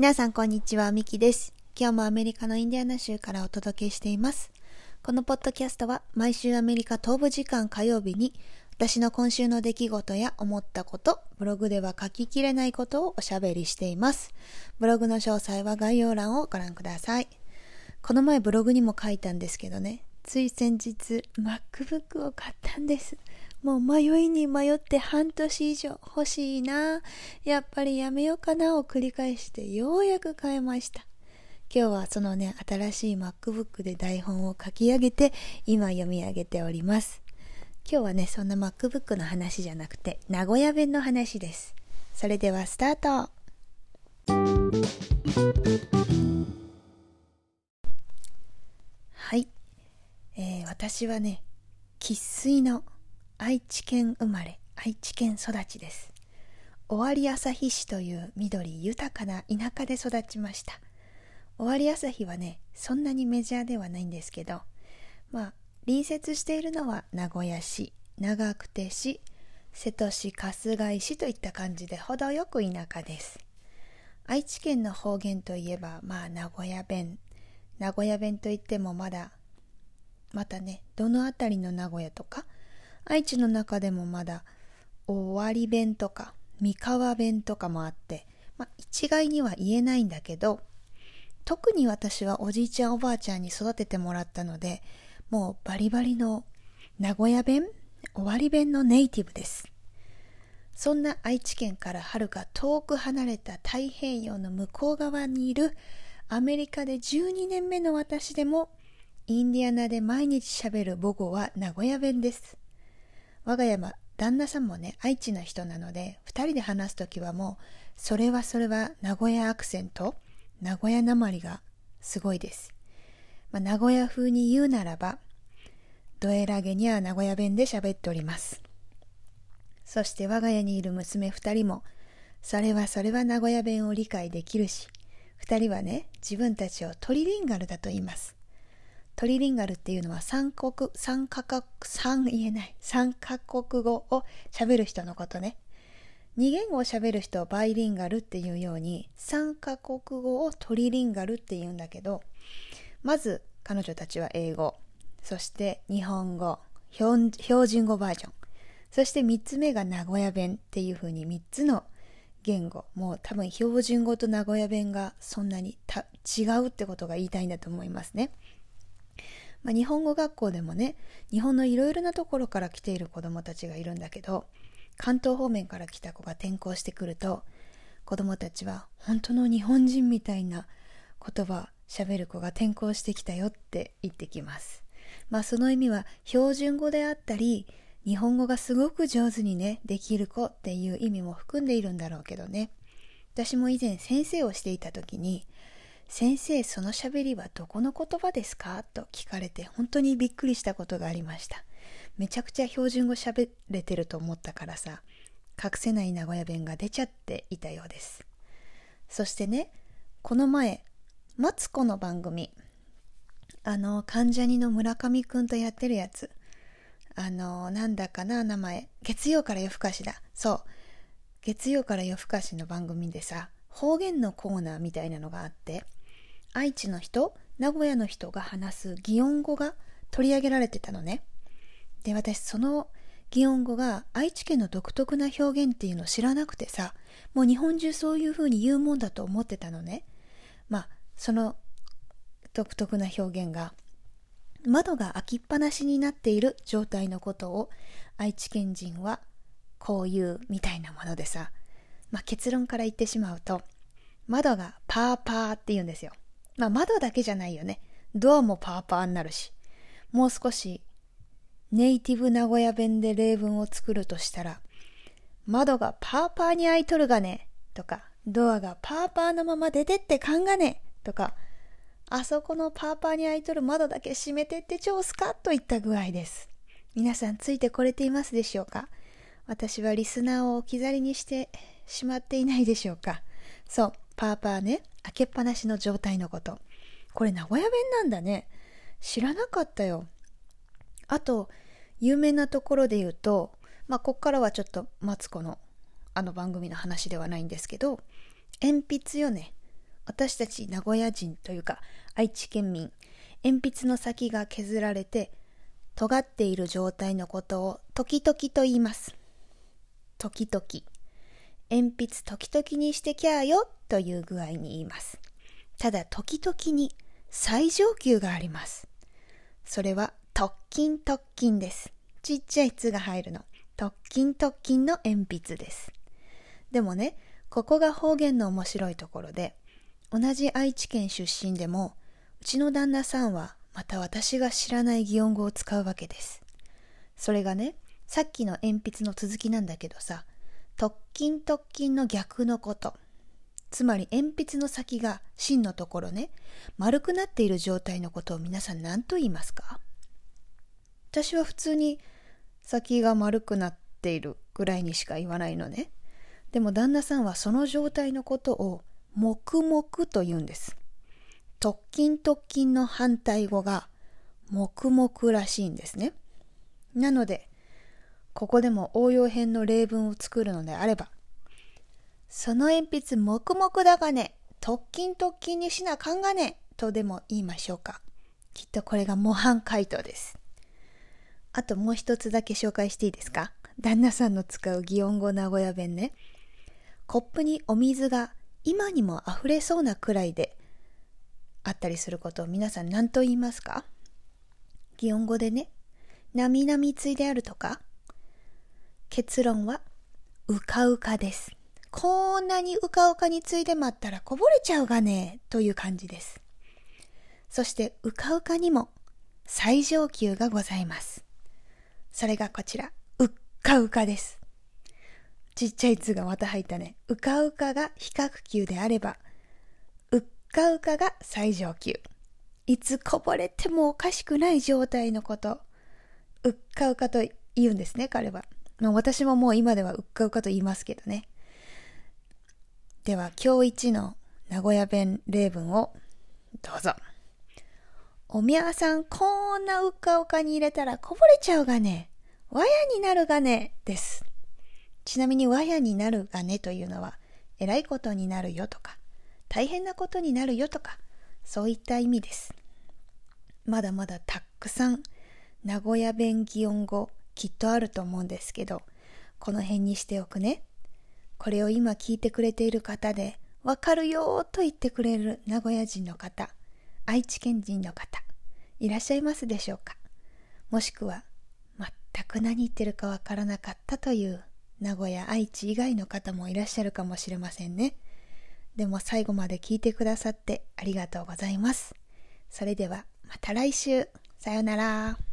皆さんこんにちは、ミキです。今日もアメリカのインディアナ州からお届けしています。このポッドキャストは毎週アメリカ東部時間火曜日に私の今週の出来事や思ったこと、ブログでは書ききれないことをおしゃべりしています。ブログの詳細は概要欄をご覧ください。この前ブログにも書いたんですけどね、つい先日 MacBook を買ったんです。もう迷いに迷って半年以上欲しいな。やっぱりやめようかなを繰り返してようやく買えました。今日はそのね、新しい MacBook で台本を書き上げて今読み上げております。今日はね、そんな MacBook の話じゃなくて名古屋弁の話です。それではスタートはい、えー私はね生粋の愛知県生まれ愛知県育ちです。尾張旭市という緑豊かな田舎で育ちました。尾張旭はねそんなにメジャーではないんですけどまあ隣接しているのは名古屋市長久手市瀬戸市春日井市といった感じで程よく田舎です。愛知県の方言といえばまあ名古屋弁。名古屋弁といってもまだまたねどの辺りの名古屋とか愛知の中でもまだ尾張弁とか三河弁とかもあって、まあ、一概には言えないんだけど特に私はおじいちゃんおばあちゃんに育ててもらったのでもうバリバリの名古屋弁尾張弁のネイティブです。そんな愛知県からはるか遠く離れた太平洋の向こう側にいるアメリカで12年目の私でもインディアナで毎日喋る母語は名古屋弁です。我が家は旦那さんもね愛知の人なので2人で話す時はもうそれはそれは名古屋アクセント名古屋なまりがすごいです、まあ、名古屋風に言うならばどえらげには名古屋弁で喋っております。そして我が家にいる娘2人もそれはそれは名古屋弁を理解できるし2人はね自分たちをトリリンガルだと言います。トリリンガルっていうのは三国三カ国三言えない。三カ国語を喋る人のことね。二言語を喋る人をバイリンガルっていうように三カ国語をトリリンガルって言うんだけどまず彼女たちは英語。そして日本語。標準語バージョン。そして3つ目が名古屋弁っていう風に3つの言語。もう多分標準語と名古屋弁がそんなに違うってことが言いたいんだと思いますね。まあ、日本語学校でもね日本のいろいろなところから来ている子どもたちがいるんだけど関東方面から来た子が転校してくると子どもたちは本当の日本人みたいな言葉喋る子が転校してきたよって言ってきます。まあその意味は標準語であったり日本語がすごく上手にねできる子っていう意味も含んでいるんだろうけどね私も以前先生をしていた時に先生その喋りはどこの言葉ですか？と聞かれて本当にびっくりしたことがありました。めちゃくちゃ標準語喋れてると思ったからさ隠せない名古屋弁が出ちゃっていたようです。そしてねこの前マツコの番組あの関ジャニの村上くんとやってるやつ。あのなんだかな名前。月曜から夜更かしだ。そう。月曜から夜更かしの番組でさ方言のコーナーみたいなのがあって愛知の人名古屋の人が話す擬音語が取り上げられてたのねで私その擬音語が愛知県の独特な表現っていうのを知らなくてさもう日本中そういう風に言うもんだと思ってたのねまあその独特な表現が窓が開きっぱなしになっている状態のことを愛知県人はこういうみたいなものでさ、まあ、結論から言ってしまうと窓がパーパーって言うんですよ。まあ窓だけじゃないよね。ドアもパーパーになるし。もう少しネイティブ名古屋弁で例文を作るとしたら窓がパーパーに開いとるがねとかドアがパーパーのまま出てってかんがねとかあそこのパーパーに開いとる窓だけ閉めてって超スカッといった具合です。皆さんついてこれていますでしょうか？私はリスナーを置き去りにしてしまっていないでしょうか？そう、パーパーね、開けっぱなしの状態のこと。これ名古屋弁なんだね。知らなかったよ。あと、有名なところで言うと、まあ、こっからはちょっとマツコのあの番組の話ではないんですけど、鉛筆よね。私たち名古屋人というか愛知県民鉛筆の先が削られて尖っている状態のことを時々と言います時々鉛筆時々にしてきゃよという具合に言います。ただ時々に最上級があります。それは特勤特勤です。ちっちゃい「つ」が入るの。特勤特勤の鉛筆です。でもねここが方言の面白いところで同じ愛知県出身でもうちの旦那さんはまた私が知らない擬音語を使うわけです。それがねさっきの鉛筆の続きなんだけどさ特勤特勤の逆のことつまり鉛筆の先が芯のところね丸くなっている状態のことを皆さん何と言いますか？私は普通に先が丸くなっているぐらいにしか言わないのねでも旦那さんはその状態のことを黙々と言うんです。特勤特勤の反対語が黙々らしいんですね。なので、ここでも応用編の例文を作るのであれば、その鉛筆黙々だがね、特勤特勤にしなかんがね、とでも言いましょうか。きっとこれが模範回答です。あともう一つだけ紹介していいですか？旦那さんの使う擬音語名古屋弁ね。コップにお水が今にも溢れそうなくらいであったりすることを皆さん何と言いますか？擬音語でね、なみなみついであるとか結論はうかうかです。こんなにうかうかについで待ったらこぼれちゃうがねという感じです。そしてうかうかにも最上級がございます。それがこちら、うっかうかです。ちっちゃい「つ」がまた入ったね。うかうかが比較級であれば、うっかうかが最上級。いつこぼれてもおかしくない状態のこと、うっかうかと言うんですね、彼は。まあ、私ももう今ではうっかうかと言いますけどね。では、今日一の名古屋弁例文をどうぞ。おみやさん、こんなうっかうかに入れたらこぼれちゃうがね。わやになるがね。です。ちなみに和やになるがねというのは、えらいことになるよとか、大変なことになるよとか、そういった意味です。まだまだたくさん名古屋弁擬音語きっとあると思うんですけど、この辺にしておくね。これを今聞いてくれている方で、わかるよと言ってくれる名古屋人の方、愛知県人の方、いらっしゃいますでしょうか？もしくは、全く何言ってるかわからなかったという名古屋、愛知以外の方もいらっしゃるかもしれませんね。でも最後まで聞いてくださってありがとうございます。それではまた来週。さようなら。